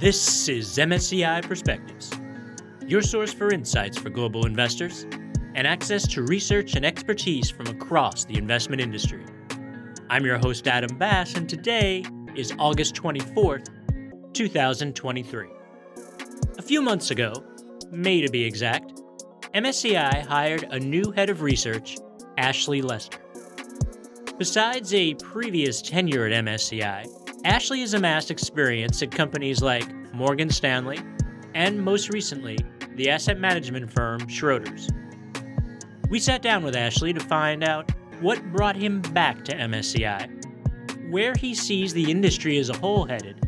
This is MSCI Perspectives, your source for insights for global investors and access to research and expertise from across the investment industry. I'm your host, Adam Bass, and today is August 24th, 2023. A few months ago, May to be exact, MSCI hired a new head of research, Ashley Lester. Besides a previous tenure at MSCI, Ashley has amassed experience at companies like Morgan Stanley and most recently, the asset management firm Schroders. We sat down with Ashley to find out what brought him back to MSCI, where he sees the industry as a whole headed,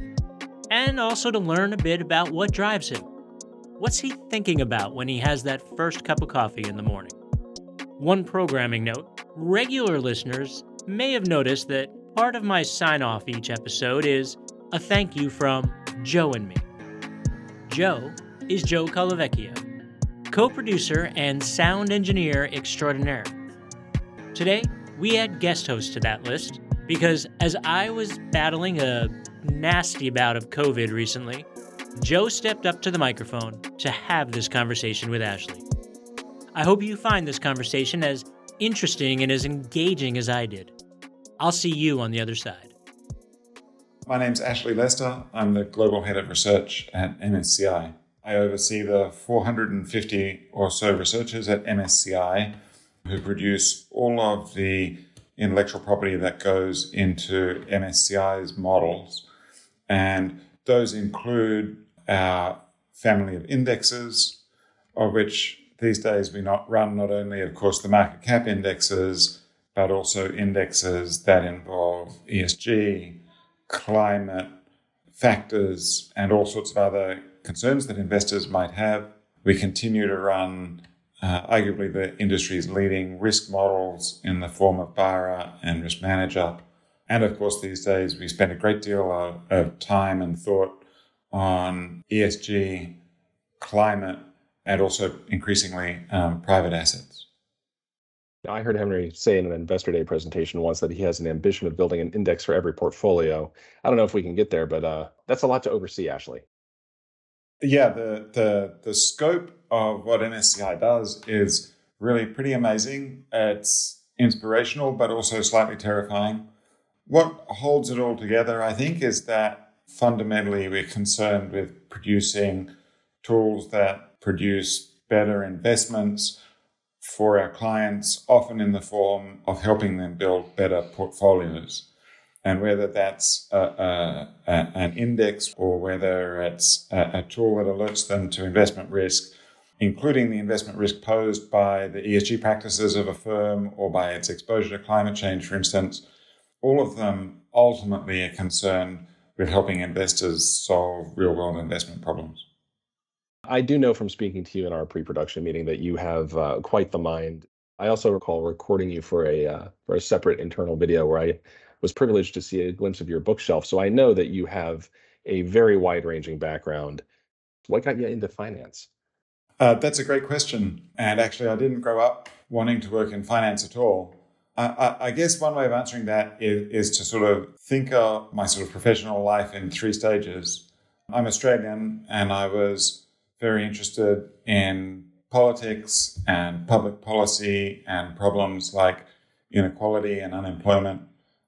and also to learn a bit about what drives him. What's he thinking about when he has that first cup of coffee in the morning? One programming note regular listeners may have noticed that part of my sign off each episode is a thank you from Joe and me. Joe is Joe Colavecchio, co producer and sound engineer extraordinaire. Today, we add guest hosts to that list because as I was battling a nasty bout of COVID recently, Joe stepped up to the microphone to have this conversation with Ashley. I hope you find this conversation as interesting and as engaging as I did. I'll see you on the other side. My name's Ashley Lester. I'm the Global Head of Research at MSCI. I oversee the 450 or so researchers at MSCI who produce all of the intellectual property that goes into MSCI's models. And those include our family of indexes, of which these days we not run not only, of course, the market cap indexes, but also indexes that involve ESG, climate, factors, and all sorts of other concerns that investors might have. We continue to run uh, arguably the industry's leading risk models in the form of Barra and Risk Manager. And of course, these days we spend a great deal of, of time and thought on ESG, climate, and also increasingly um, private assets. I heard Henry say in an Investor Day presentation once that he has an ambition of building an index for every portfolio. I don't know if we can get there, but uh, that's a lot to oversee, Ashley. Yeah, the the the scope of what MSCI does is really pretty amazing. It's inspirational, but also slightly terrifying. What holds it all together, I think, is that fundamentally we're concerned with producing tools that produce better investments for our clients, often in the form of helping them build better portfolios. And whether that's a, a, a, an index or whether it's a, tool that alerts them to investment risk, including the investment risk posed by the ESG practices of a firm or by its exposure to climate change, for instance, all of them ultimately are concerned with helping investors solve real world investment problems. I do know from speaking to you in our pre-production meeting that you have uh, quite the mind. I also recall recording you for a uh, for a separate internal video where I was privileged to see a glimpse of your bookshelf. So I know that you have a very wide-ranging background. What got you into finance? Uh, that's a great question. And actually, I didn't grow up wanting to work in finance at all. I, I, I guess one way of answering that is, is to sort of think of my sort of professional life in three stages. I'm Australian, and I was very interested in politics and public policy and problems like inequality and unemployment.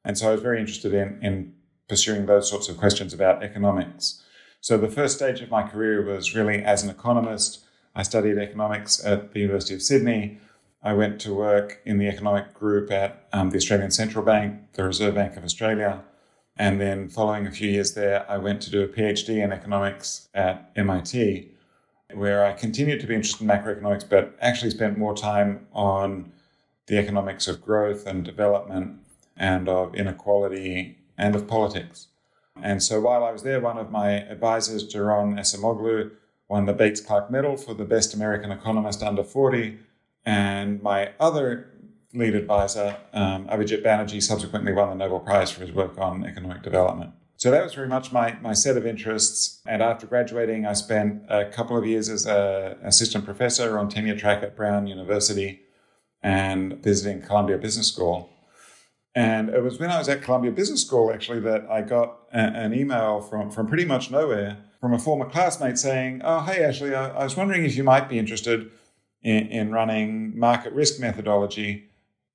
And so I was very interested in, in pursuing those sorts of questions about economics. So the first stage of my career was really as an economist. I studied economics at the University of Sydney. I went to work in the economic group at um, the Australian Central Bank, the Reserve Bank of Australia. And then following a few years there, I went to do a PhD in economics at MIT where I continued to be interested in macroeconomics, but actually spent more time on the economics of growth and development and of inequality and of politics. And so while I was there, one of my advisors, Daron Acemoglu, won the Bates Clark Medal for the best American economist under 40. And my other lead advisor, um, Abhijit Banerjee, subsequently won the Nobel Prize for his work on economic development. So that was very much my, my set of interests. And after graduating, I spent a couple of years as an assistant professor on tenure track at Brown University and visiting Columbia Business School. And it was when I was at Columbia Business School, actually, that I got a, an email from, from pretty much nowhere from a former classmate saying, Oh, hey, Ashley, I, I was wondering if you might be interested in, in running market risk methodology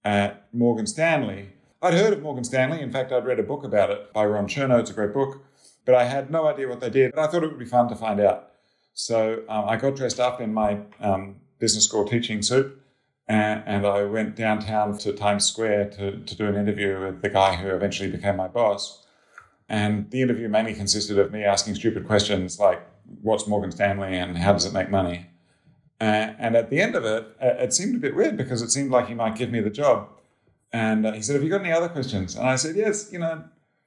at Morgan Stanley. I'd heard of Morgan Stanley. In fact, I'd read a book about it by Ron Chernow. It's a great book. But I had no idea what they did. But I thought it would be fun to find out. So um, I got dressed up in my um, business school teaching suit and, and, I went downtown to Times Square to, to do an interview with the guy who eventually became my boss. And the interview mainly consisted of me asking stupid questions like, what's Morgan Stanley and how does it make money? And at the end of it, it seemed a bit weird because it seemed like he might give me the job. And uh, he said, Have you got any other questions? And I said, Yes, you know,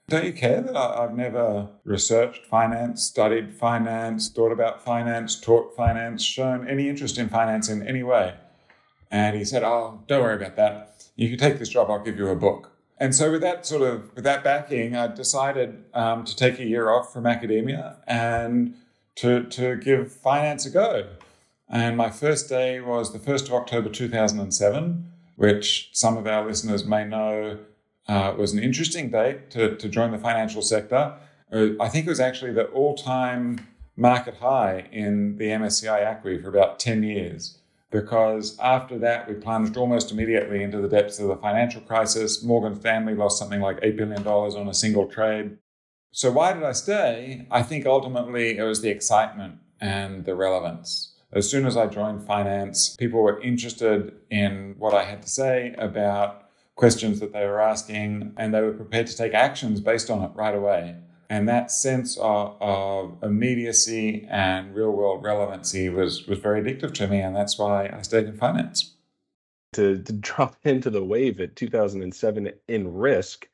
don't you care that I, have never researched finance, studied finance, thought about finance, taught finance, shown any interest in finance in any way? And he said, Oh, don't worry about that. If you take this job, I'll give you a book. And so, with that sort of with that backing, I decided um, to take a year off from academia and to to give finance a go. And my first day was the first of October two thousand and seven, which some of our listeners may know uh, was an interesting date to to join the financial sector. Uh, I think it was actually the all time market high in the MSCI ACWI for about ten years because after that, we plunged almost immediately into the depths of the financial crisis. Morgan Stanley lost something like $8 billion on a single trade. So, why did I stay? I think ultimately it was the excitement and the relevance. As soon as I joined finance, people were interested in what I had to say about questions that they were asking, and they were prepared to take actions based on it right away. And that sense of, of immediacy and real world relevancy was, was very addictive to me. And that's why I stayed in finance. To, to drop into the wave at 2007 in risk,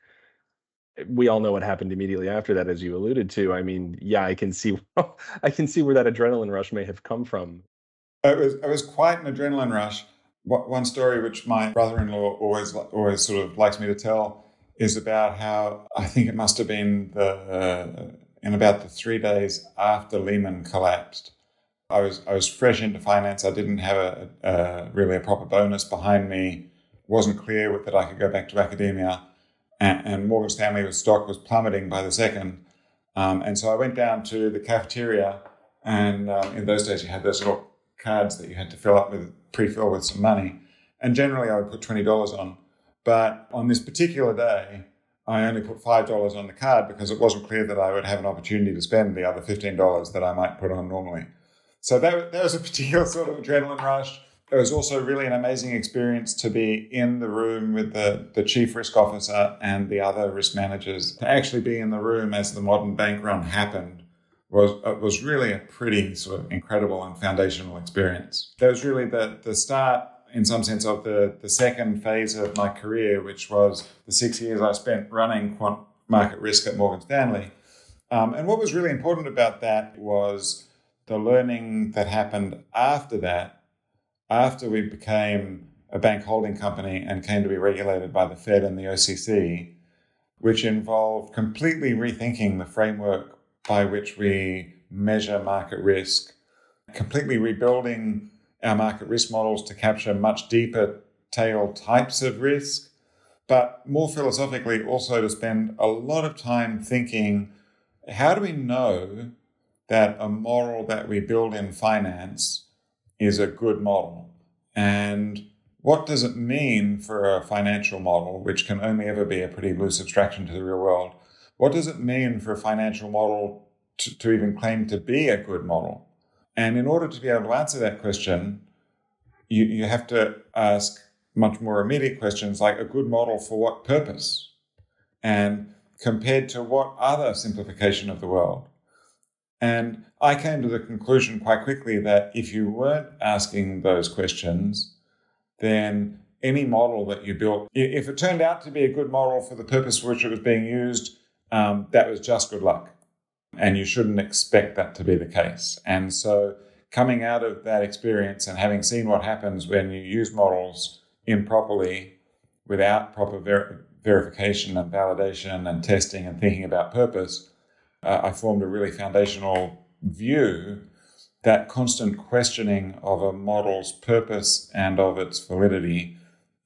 we all know what happened immediately after that, as you alluded to. I mean, yeah, I can see, I can see where that adrenaline rush may have come from. It was, it was quite an adrenaline rush. One story which my brother-in-law always, always sort of likes me to tell is about how I think it must have been the uh, in about the three days after Lehman collapsed. I was I was fresh into finance. I didn't have a, a really a proper bonus behind me. wasn't clear that I could go back to academia, and, and Morgan Stanley's stock was plummeting by the second. Um, and so I went down to the cafeteria, and um, in those days you had those little cards that you had to fill up with pre-fill with some money. And generally I would put twenty dollars on. But on this particular day, I only put $5 on the card because it wasn't clear that I would have an opportunity to spend the other $15 that I might put on normally. So that, that was a particular sort of adrenaline rush. It was also really an amazing experience to be in the room with the, the chief risk officer and the other risk managers. To actually be in the room as the modern bank run happened was was really a pretty sort of incredible and foundational experience. That was really the, the start in some sense of the, the second phase of my career, which was the six years I spent running quant market risk at Morgan Stanley. Um, and what was really important about that was the learning that happened after that, after we became a bank holding company and came to be regulated by the Fed and the OCC, which involved completely rethinking the framework by which we measure market risk, completely rebuilding our market risk models to capture much deeper tail types of risk, but more philosophically, also to spend a lot of time thinking how do we know that a model that we build in finance is a good model? And what does it mean for a financial model, which can only ever be a pretty loose abstraction to the real world? What does it mean for a financial model to, to even claim to be a good model? And in order to be able to answer that question, you, you have to ask much more immediate questions like a good model for what purpose? And compared to what other simplification of the world? And I came to the conclusion quite quickly that if you weren't asking those questions, then any model that you built, if it turned out to be a good model for the purpose for which it was being used, um, that was just good luck. And you shouldn't expect that to be the case. And so coming out of that experience and having seen what happens when you use models improperly without proper ver- verification and validation and testing and thinking about purpose, uh, I formed a really foundational view that constant questioning of a model's purpose and of its validity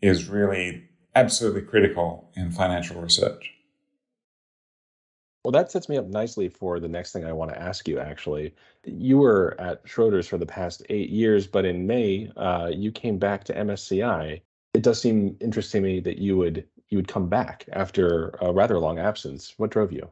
is really absolutely critical in financial research. Well, that sets me up nicely for the next thing I want to ask you, actually. You were at Schroders for the past eight years, but in May, uh, you came back to MSCI. It does seem interesting to me that you would you would come back after a rather long absence. What drove you?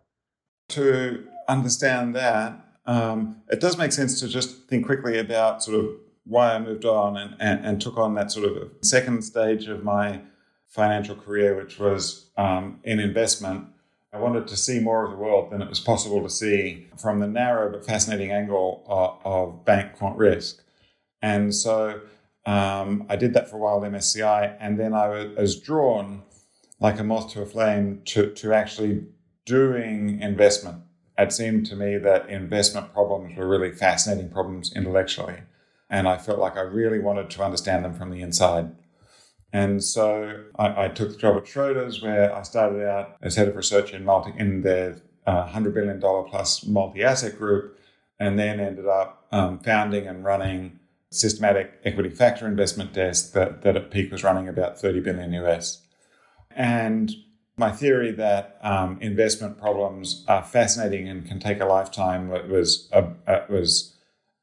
To understand that, um, it does make sense to just think quickly about sort of why I moved on and, and, and took on that sort of second stage of my financial career, which was um, in investment. I wanted to see more of the world than it was possible to see from the narrow but fascinating angle of, of bank quant risk. And so um, I did that for a while at MSCI, and then I was drawn like a moth to a flame to, to actually doing investment. It seemed to me that investment problems were really fascinating problems intellectually. And I felt like I really wanted to understand them from the inside. And so I, I, took the job at Schroders, where I started out as head of research in multi in their uh, $100 billion plus multi asset group, and then ended up um, founding and running systematic equity factor investment desk that, that at peak was running about 30 billion US. And my theory that um, investment problems are fascinating and can take a lifetime was, uh, uh, was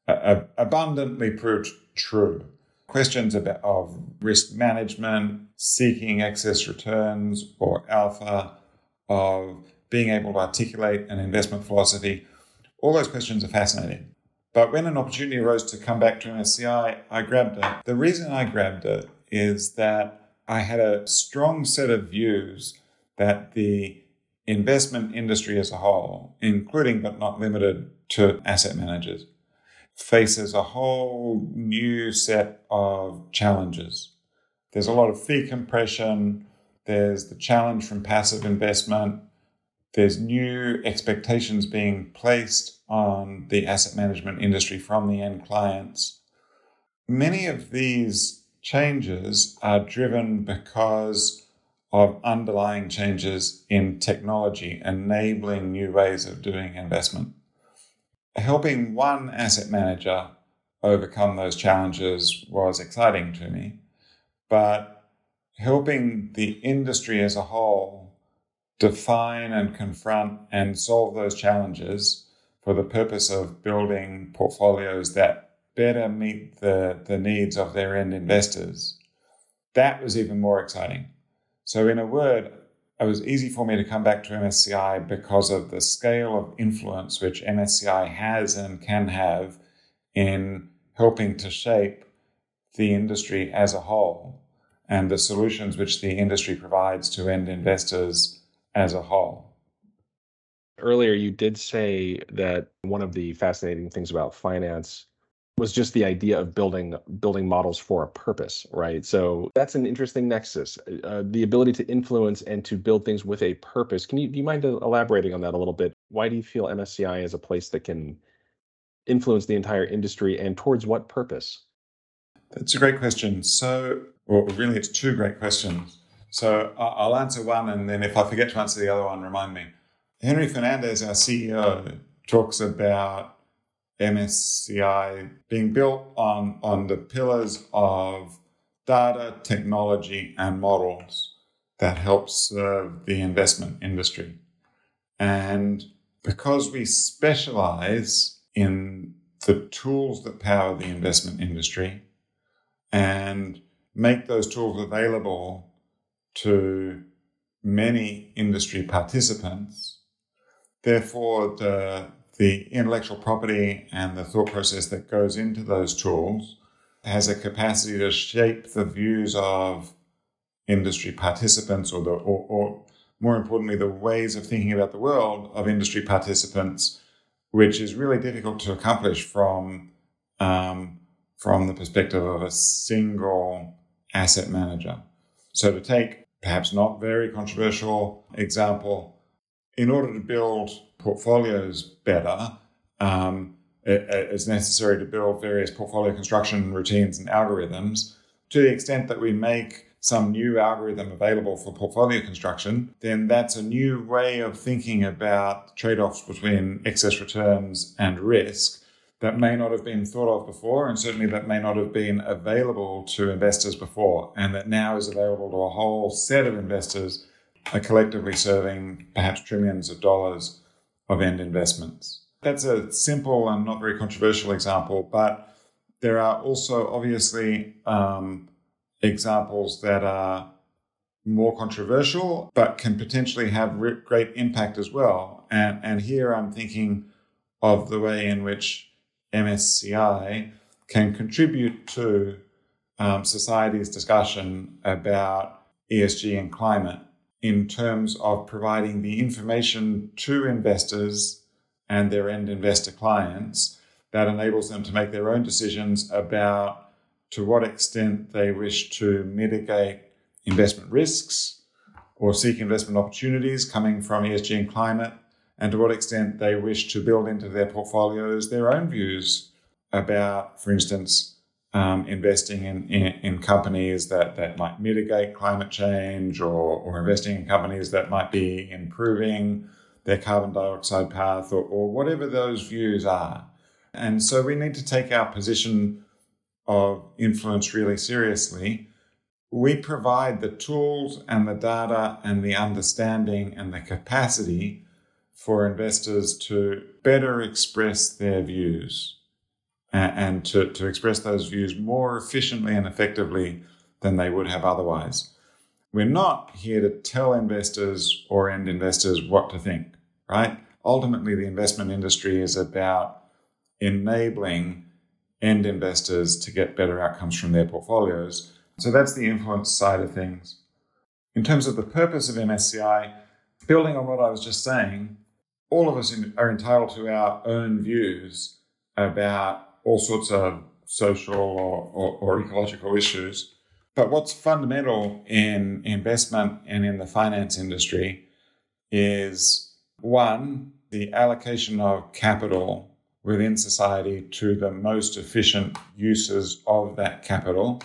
uh, abundantly proved true questions about, of risk management, seeking excess returns or alpha, of being able to articulate an investment philosophy, all those questions are fascinating. But when an opportunity arose to come back to MSCI, I grabbed it. The reason I grabbed it is that I had a strong set of views that the investment industry as a whole, including but not limited to asset managers, faces a whole new set of challenges. There's a lot of fee compression, there's the challenge from passive investment, there's new expectations being placed on the asset management industry from the end clients. Many of these changes are driven because of underlying changes in technology enabling new ways of doing investment helping one asset manager overcome those challenges was exciting to me, but helping the industry as a whole define and confront and solve those challenges for the purpose of building portfolios that better meet the, the needs of their end investors, that was even more exciting. So, in a word, it was easy for me to come back to MSCI because of the scale of influence which MSCI has and can have in helping to shape the industry as a whole and the solutions which the industry provides to end investors as a whole. Earlier, you did say that one of the fascinating things about finance was just the idea of building building models for a purpose, right? So that's an interesting nexus, uh, the ability to influence and to build things with a purpose. Can you do you mind elaborating on that a little bit? Why do you feel MSCI is a place that can influence the entire industry, and towards what purpose? That's a great question. So, well, really, it's two great questions. So I'll answer one, and then if I forget to answer the other one, remind me. Henry Fernandez, our CEO, talks about MSCI being built on, on the pillars of data, technology, and models that help serve the investment industry. And because we specialize in the tools that power the investment industry and make those tools available to many industry participants, therefore the the intellectual property and the thought process that goes into those tools has a capacity to shape the views of industry participants or the or, or more importantly the ways of thinking about the world of industry participants which is really difficult to accomplish from um, from the perspective of a single asset manager. So to take perhaps not very controversial example in order to build portfolios better, um, it, it's necessary to build various portfolio construction routines and algorithms. To the extent that we make some new algorithm available for portfolio construction, then that's a new way of thinking about trade offs between excess returns and risk that may not have been thought of before, and certainly that may not have been available to investors before, and that now is available to a whole set of investors, are collectively serving perhaps trillions of dollars of end investments. That's a simple and not very controversial example, but there are also obviously um, examples that are more controversial, but can potentially have great impact as well. And, and here I'm thinking of the way in which MSCI can contribute to um, society's discussion about ESG and climate in terms of providing the information to investors and their end investor clients that enables them to make their own decisions about to what extent they wish to mitigate investment risks or seek investment opportunities coming from ESG and climate and to what extent they wish to build into their portfolios their own views about, for instance, um, investing in, in, in, companies that, that might mitigate climate change or, or investing in companies that might be improving their carbon dioxide path or, or whatever those views are. And so we need to take our position of influence really seriously. We provide the tools and the data and the understanding and the capacity for investors to better express their views and, to, to express those views more efficiently and effectively than they would have otherwise. We're not here to tell investors or end investors what to think, right? Ultimately, the investment industry is about enabling end investors to get better outcomes from their portfolios. So that's the influence side of things. In terms of the purpose of MSCI, building on what I was just saying, all of us are entitled to our own views about all sorts of social or, or, or ecological issues. But what's fundamental in investment and in the finance industry is one, the allocation of capital within society to the most efficient uses of that capital.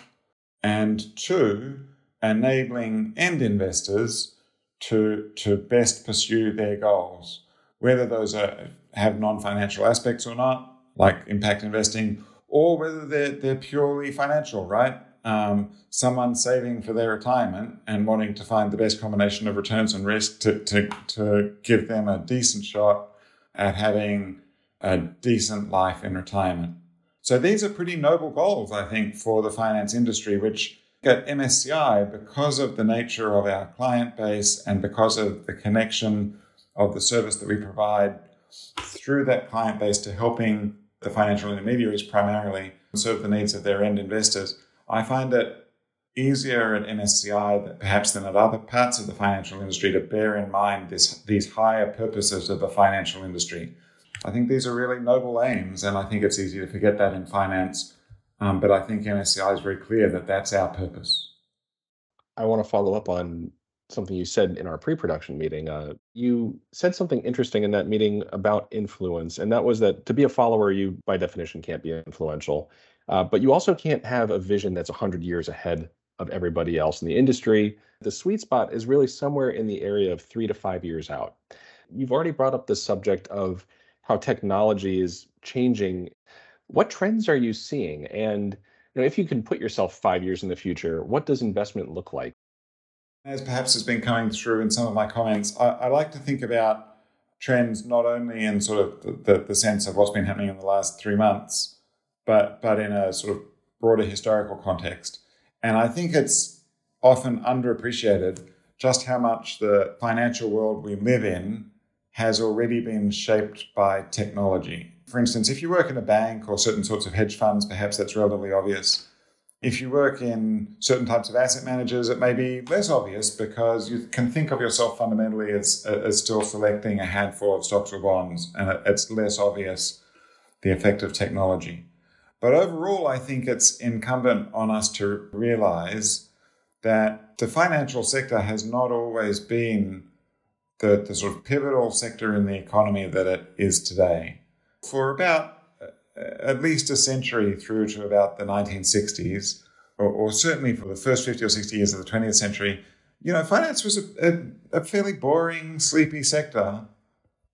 And two, enabling end investors to, to best pursue their goals whether those are, have non financial aspects or not, like impact investing, or whether they're, they're purely financial, right? Um, someone saving for their retirement and wanting to find the best combination of returns and risk to, to, to give them a decent shot at having a decent life in retirement. So these are pretty noble goals, I think, for the finance industry, which at MSCI, because of the nature of our client base and because of the connection of the service that we provide through that client base to helping the financial intermediaries primarily serve the needs of their end investors. I find it easier at MSCI perhaps than at other parts of the financial industry to bear in mind this, these higher purposes of the financial industry. I think these are really noble aims, and I think it's easy to forget that in finance. Um, but I think MSCI is very clear that that's our purpose. I want to follow up on something you said in our pre-production meeting. Uh, you said something interesting in that meeting about influence, and that was that to be a follower, you by definition can't be influential, uh, but you also can't have a vision that's 100 years ahead of everybody else in the industry. The sweet spot is really somewhere in the area of three to five years out. You've already brought up the subject of how technology is changing. What trends are you seeing? And you know, if you can put yourself five years in the future, what does investment look like? As perhaps has been coming through in some of my comments, I, I like to think about trends not only in sort of the, the, the, sense of what's been happening in the last three months, but but in a sort of broader historical context. And I think it's often underappreciated just how much the financial world we live in has already been shaped by technology. For instance, if you work in a bank or certain sorts of hedge funds, perhaps that's relatively obvious. If you work in certain types of asset managers, it may be less obvious because you can think of yourself fundamentally as, as still selecting a handful of stocks or bonds, and it's less obvious the effect of technology. But overall, I think it's incumbent on us to realize that the financial sector has not always been the, the sort of pivotal sector in the economy that it is today. For about at least a century through to about the 1960s, or, or, certainly for the first 50 or 60 years of the 20th century, you know, finance was a, a, a fairly boring, sleepy sector.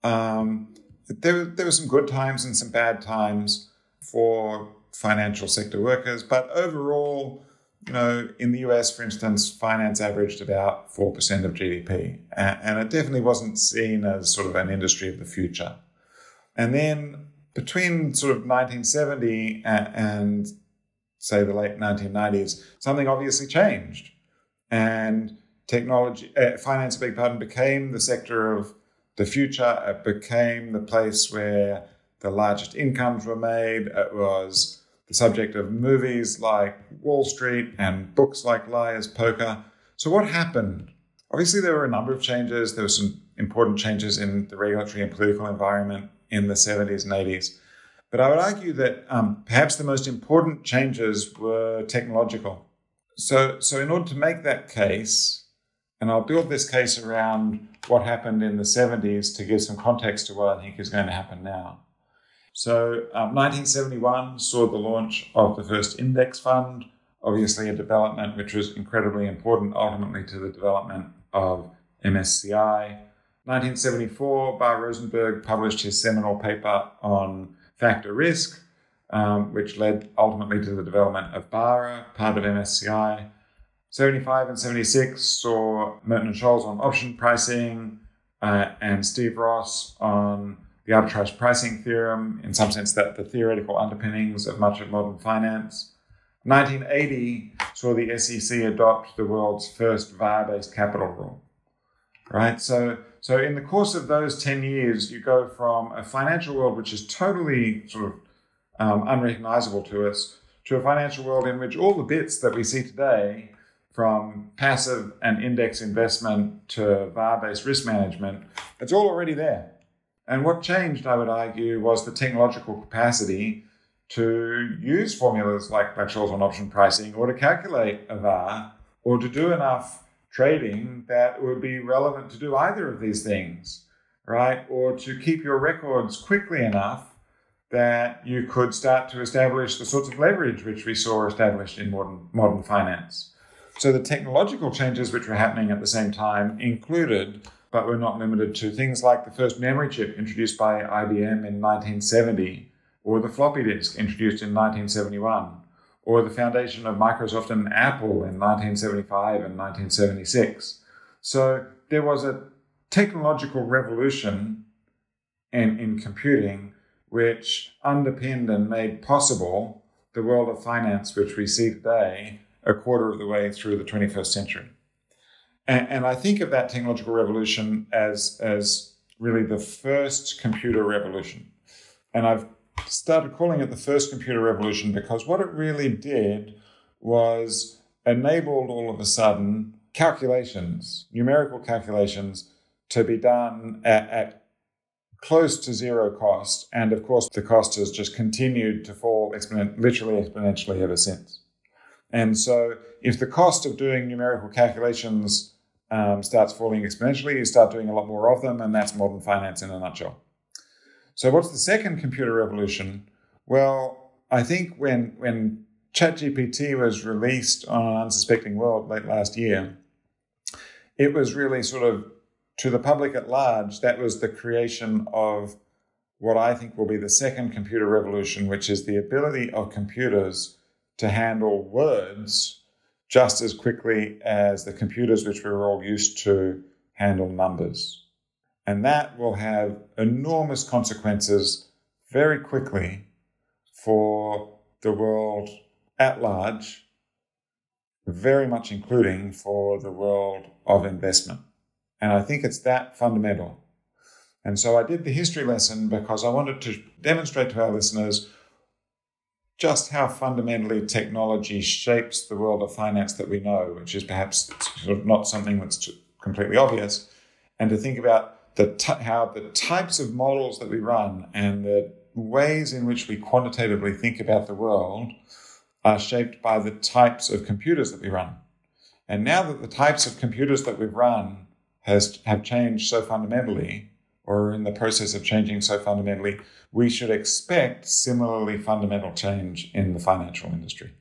Um, there, there were some good times and some bad times, for financial sector workers. But overall, you know, in the US, for instance, finance averaged about 4% of GDP. And it definitely wasn't seen as sort of an industry of the future. And then between sort of 1970 and, say the late 1990s, something obviously changed. And technology, uh, finance, big pardon, became the sector of the future. It became the place where the largest incomes were made. It was the subject of movies like Wall Street and books like Liar's Poker. So, what happened? Obviously, there were a number of changes. There were some important changes in the regulatory and political environment in the 70s and 80s. But I would argue that um, perhaps the most important changes were technological. So, so, in order to make that case, and I'll build this case around what happened in the 70s to give some context to what I think is going to happen now. So, um, 1971 saw the launch of the first index fund, obviously a development which was incredibly important ultimately to the development of MSCI. 1974, Barr Rosenberg published his seminal paper on factor risk, um, which led ultimately to the development of Barra, part of MSCI. 75 and 76 saw Merton and Scholes on option pricing uh, and Steve Ross on the arbitrage pricing theorem, in some sense, that the theoretical underpinnings of much of modern finance. 1980 saw the SEC adopt the world's first VAR-based capital rule. Right, so so in the course of those 10 years, you go from a financial world which is totally sort of um, unrecognizable to us to a financial world in which all the bits that we see today, from passive and index investment to VAR-based risk management, it's all already there. And what changed, I would argue, was the technological capacity to use formulas like Black-Scholes on option pricing or to calculate a VAR or to do enough trading that would be relevant to do either of these things, right? Or to keep your records quickly enough that you could start to establish the sorts of leverage which we saw established in modern, modern finance. So the technological changes which were happening at the same time included but we're not limited to things like the first memory chip introduced by IBM in 1970, or the floppy disk introduced in 1971, or the foundation of Microsoft and Apple in 1975 and 1976. So there was a technological revolution in, in computing which underpinned and made possible the world of finance which we see today a quarter of the way through the 21st century. And, and I think of that technological revolution as, as really the first computer revolution. And I've started calling it the first computer revolution because what it really did was enabled all of a sudden calculations, numerical calculations, to be done at, at, close to zero cost. And of course, the cost has just continued to fall exponent, literally exponentially ever since. And so, if the cost of doing numerical calculations um, starts falling exponentially, you start doing a lot more of them, and that's modern finance in a nutshell. So, what's the second computer revolution? Well, I think when when ChatGPT was released on an unsuspecting world late last year, it was really sort of to the public at large, that was the creation of what I think will be the second computer revolution, which is the ability of computers to handle words just as quickly as the computers which we're all used to handle numbers. And that will have enormous consequences very quickly for the world at large, very much including for the world of investment. And I think it's that fundamental. And so I did the history lesson because I wanted to demonstrate to our listeners just how fundamentally technology shapes the world of finance that we know, which is perhaps not something that's completely obvious, and to think about the t- how the types of models that we run and the ways in which we quantitatively think about the world are shaped by the types of computers that we run. And now that the types of computers that we've run has have changed so fundamentally, or are in the process of changing so fundamentally, we should expect similarly fundamental change in the financial industry.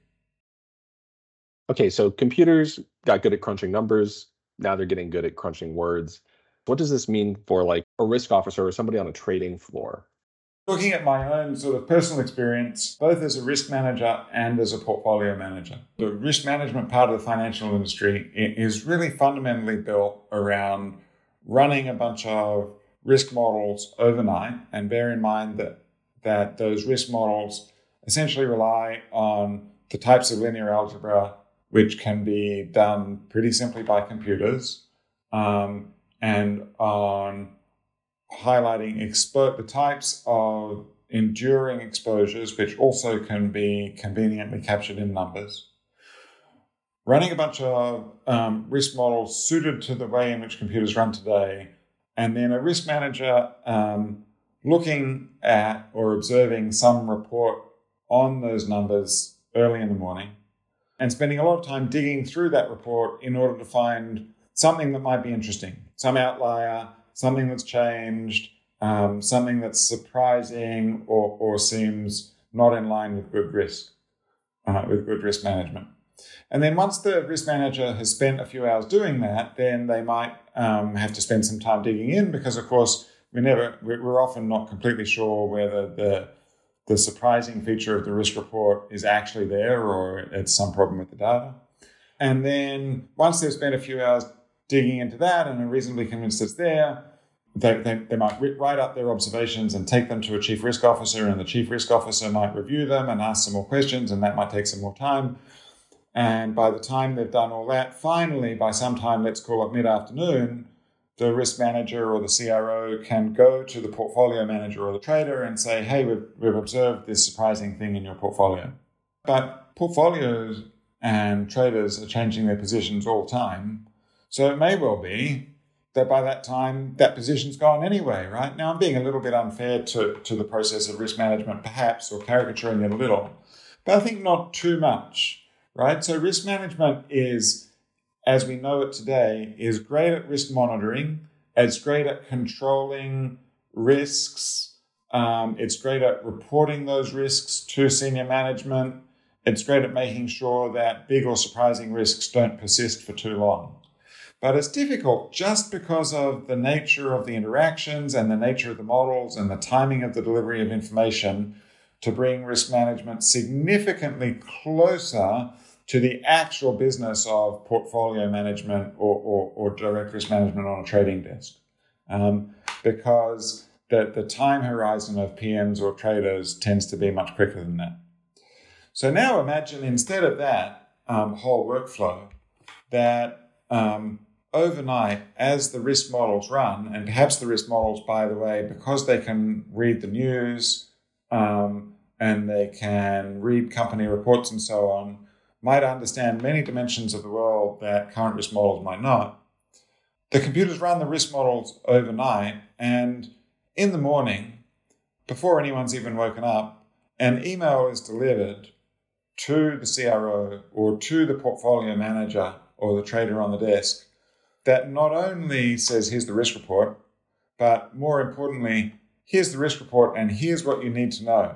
Okay, so computers got good at crunching numbers. Now they're getting good at crunching words. What does this mean for like a risk officer or somebody on a trading floor? looking at my own sort of personal experience, both as a risk manager and as a portfolio manager. The risk management part of the financial industry is really fundamentally built around running a bunch of risk models overnight and bear in mind that that those risk models essentially rely on the types of linear algebra which can be done pretty simply by computers um, and on highlighting expo- the types of enduring exposures, which also can be conveniently captured in numbers. Running a bunch of um, risk models suited to the way in which computers run today, and then a risk manager um, looking at or observing some report on those numbers early in the morning, and spending a lot of time digging through that report in order to find something that might be interesting, some outlier, something that's changed, um, something that's surprising or, or seems not in line with good risk, uh, with good risk management. And then once the risk manager has spent a few hours doing that, then they might um, have to spend some time digging in because, of course, we never we're often not completely sure whether the the surprising feature of the risk report is actually there or it's some problem with the data. And then once they've spent a few hours digging into that and are reasonably convinced it's there, they, they, they might write up their observations and take them to a chief risk officer, and the chief risk officer might review them and ask some more questions, and that might take some more time. And by the time they've done all that, finally, by some time, let's call it mid afternoon, the risk manager or the CRO can go to the portfolio manager or the trader and say, hey, we've, we've observed this surprising thing in your portfolio. But portfolios and traders are changing their positions all the time. So it may well be that by that time that position's gone anyway, right? Now I'm being a little bit unfair to, to the process of risk management, perhaps, or caricaturing it a little, but I think not too much, right? So risk management is, as we know it today, is great at risk monitoring. It's great at controlling risks. Um, it's great at reporting those risks to senior management. It's great at making sure that big or surprising risks don't persist for too long. But it's difficult just because of the nature of the interactions and the nature of the models and the timing of the delivery of information to bring risk management significantly closer to the actual business of portfolio management or, or, or direct risk management on a trading desk. Um, because the, the time horizon of PMs or traders tends to be much quicker than that. So now imagine instead of that um, whole workflow, that um, overnight as the risk models run, and perhaps the risk models, by the way, because they can read the news um, and they can read company reports and so on, might understand many dimensions of the world that current risk models might not. The computers run the risk models overnight, and in the morning, before anyone's even woken up, an email is delivered to the CRO or to the portfolio manager or the trader on the desk that not only says, here's the risk report, but more importantly, here's the risk report and here's what you need to know.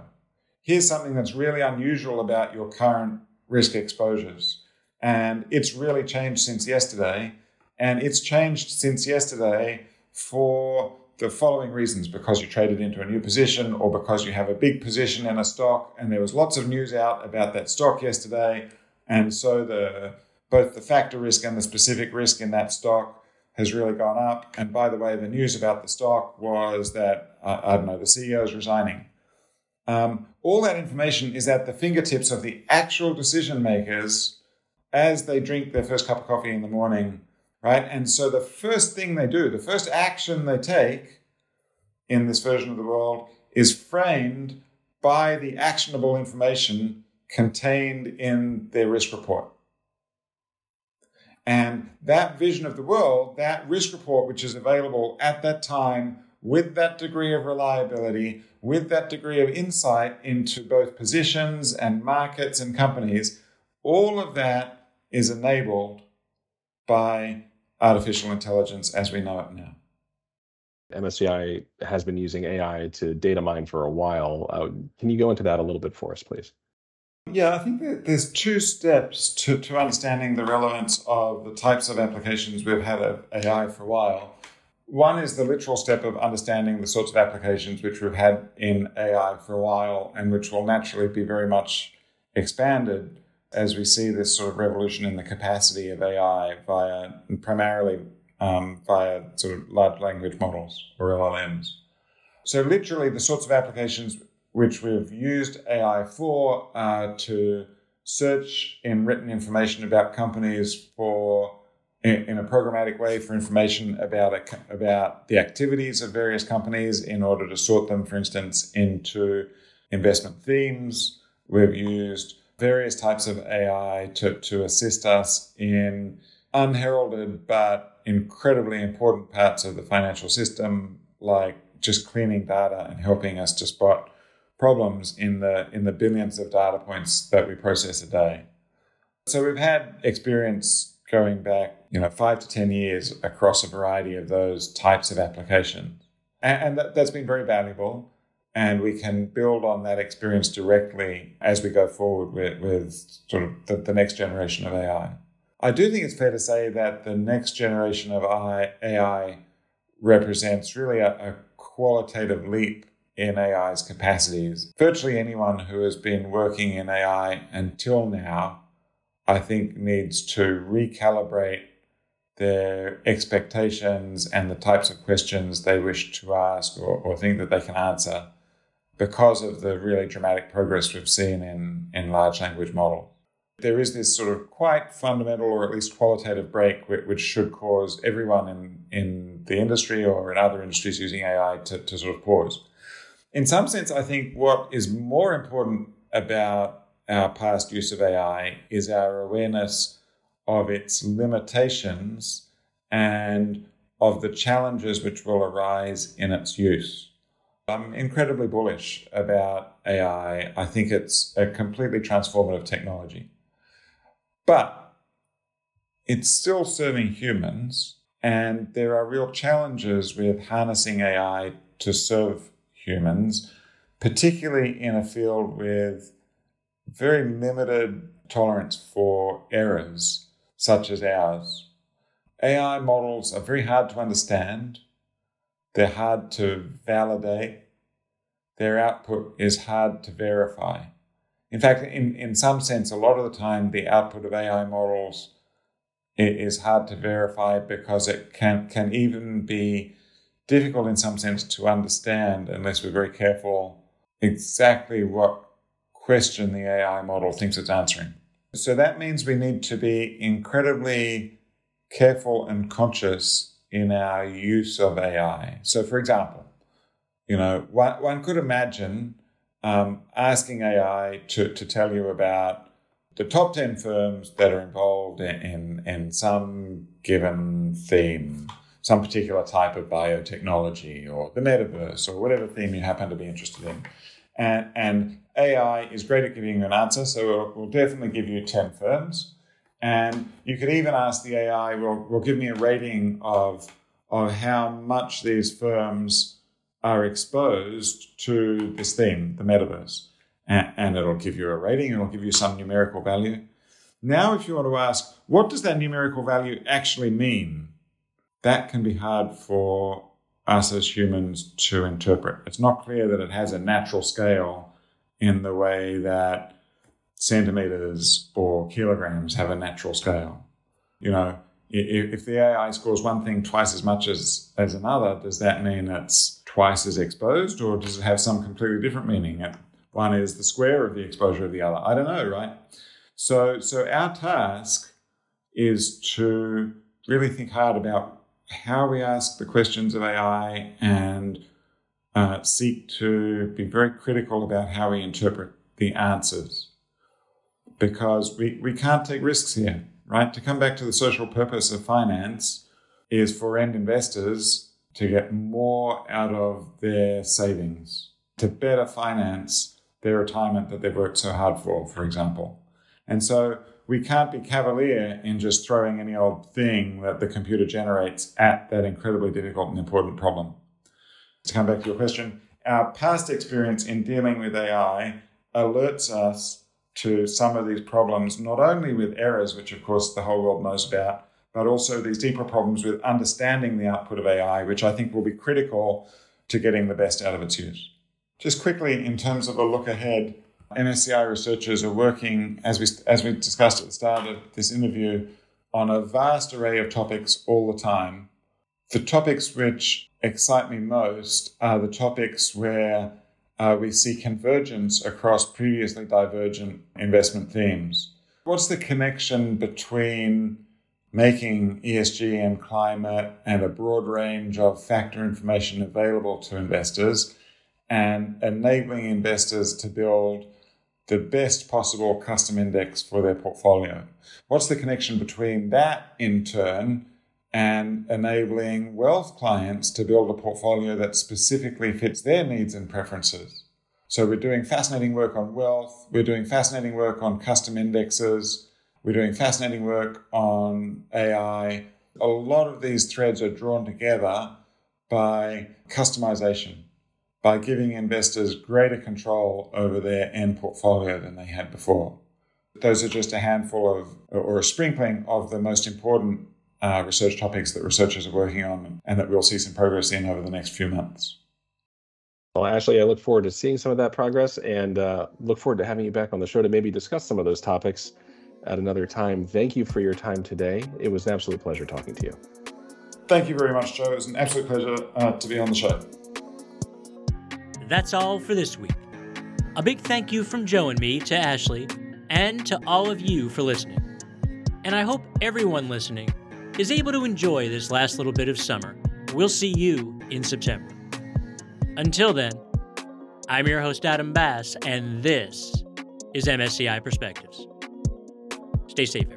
Here's something that's really unusual about your current risk exposures. And it's really changed since yesterday. And it's changed since yesterday for the following reasons because you traded into a new position or because you have a big position in a stock and there was lots of news out about that stock yesterday. And so the both the factor risk and the specific risk in that stock has really gone up. And by the way, the news about the stock was that, uh, I don't know, the CEO is resigning. Um, all that information is at the fingertips of the actual decision makers as they drink their first cup of coffee in the morning, right? And so the first thing they do, the first action they take in this version of the world is framed by the actionable information contained in their risk report. And that vision of the world, that risk report, which is available at that time with that degree of reliability, with that degree of insight into both positions and markets and companies, all of that is enabled by artificial intelligence as we know it now. MSCI has been using AI to data mine for a while. Uh, can you go into that a little bit for us, please? Yeah, I think that there's two steps to, to understanding the relevance of the types of applications we've had of AI for a while. One is the literal step of understanding the sorts of applications which we've had in AI for a while and which will naturally be very much expanded as we see this sort of revolution in the capacity of AI via primarily um, via sort of large language models or LLMs. So, literally, the sorts of applications which we've used AI for uh, to search in written information about companies for in, in a programmatic way for information about a, about the activities of various companies in order to sort them, for instance, into investment themes. We've used various types of AI to, to assist us in unheralded but incredibly important parts of the financial system, like just cleaning data and helping us to spot problems in the in the billions of data points that we process a day. So we've had experience going back, you know, five to ten years across a variety of those types of applications, and, that, that's been very valuable. And we can build on that experience directly as we go forward with, with sort of the, the next generation of AI. I do think it's fair to say that the next generation of AI represents really a, a qualitative leap in AI's capacities. Virtually anyone who has been working in AI until now, I think, needs to recalibrate their expectations and the types of questions they wish to ask or, or think that they can answer because of the really dramatic progress we've seen in, in large language models. There is this sort of quite fundamental or at least qualitative break which should cause everyone in, in the industry or in other industries using AI to, to sort of pause in some sense, I think what is more important about our past use of AI is our awareness of its limitations and of the challenges which will arise in its use. I'm incredibly bullish about AI. I think it's a completely transformative technology. But it's still serving humans, and there are real challenges with harnessing AI to serve humans, particularly in a field with very limited tolerance for errors such as ours. AI models are very hard to understand, they're hard to validate, their output is hard to verify. In fact, in, in some sense, a lot of the time, the output of AI models is hard to verify because it can, can even be difficult in some sense to understand unless we're very careful exactly what question the AI model thinks it's answering. So that means we need to be incredibly careful and conscious in our use of AI. So, for example, you know, one, one could imagine um, asking AI to, to tell you about the top 10 firms that are involved in, in, in some given theme some particular type of biotechnology or the metaverse or whatever theme you happen to be interested in. And, and AI is great at giving you an answer, so we'll, we'll definitely give you 10 firms. And you could even ask the AI, well, will give me a rating of, of how much these firms are exposed to this theme, the metaverse. And, and it'll give you a rating, it'll give you some numerical value. Now, if you want to ask, what does that numerical value actually mean? That can be hard for us as humans to interpret. It's not clear that it has a natural scale in the way that centimeters or kilograms have a natural scale. You know, if the AI scores one thing twice as much as, as another, does that mean it's twice as exposed or does it have some completely different meaning? One is the square of the exposure of the other. I don't know, right? So, so our task is to really think hard about how we ask the questions of AI and uh, seek to be very critical about how we interpret the answers. Because we, we can't take risks here, right? To come back to the social purpose of finance is for end investors to get more out of their savings, to better finance their retirement that they've worked so hard for, for example. And so we can't be cavalier in just throwing any old thing that the computer generates at that incredibly difficult and important problem. To come back to your question, our past experience in dealing with AI alerts us to some of these problems, not only with errors, which of course the whole world knows about, but also these deeper problems with understanding the output of AI, which I think will be critical to getting the best out of its use. Just quickly, in terms of a look ahead, MSCI researchers are working, as we, as we discussed at the start of this interview, on a vast array of topics all the time. The topics which excite me most are the topics where uh, we see convergence across previously divergent investment themes. What's the connection between making ESG and climate and a broad range of factor information available to investors and enabling investors to build the best possible custom index for their portfolio. What's the connection between that in turn and enabling wealth clients to build a portfolio that specifically fits their needs and preferences? So we're doing fascinating work on wealth, we're doing fascinating work on custom indexes, we're doing fascinating work on AI. A lot of these threads are drawn together by customization by giving investors greater control over their end portfolio than they had before. Those are just a handful of, or a sprinkling of the most important uh, research topics that researchers are working on and that we'll see some progress in over the next few months. Well, Ashley, I look forward to seeing some of that progress and uh, look forward to having you back on the show to maybe discuss some of those topics at another time. Thank you for your time today. It was an absolute pleasure talking to you. Thank you very much, Joe. It was an absolute pleasure uh, to be on the show. That's all for this week. A big thank you from Joe and me to Ashley, and to all of you for listening. And I hope everyone listening is able to enjoy this last little bit of summer. We'll see you in September. Until then, I'm your host, Adam Bass, and this is MSCI Perspectives. Stay safe.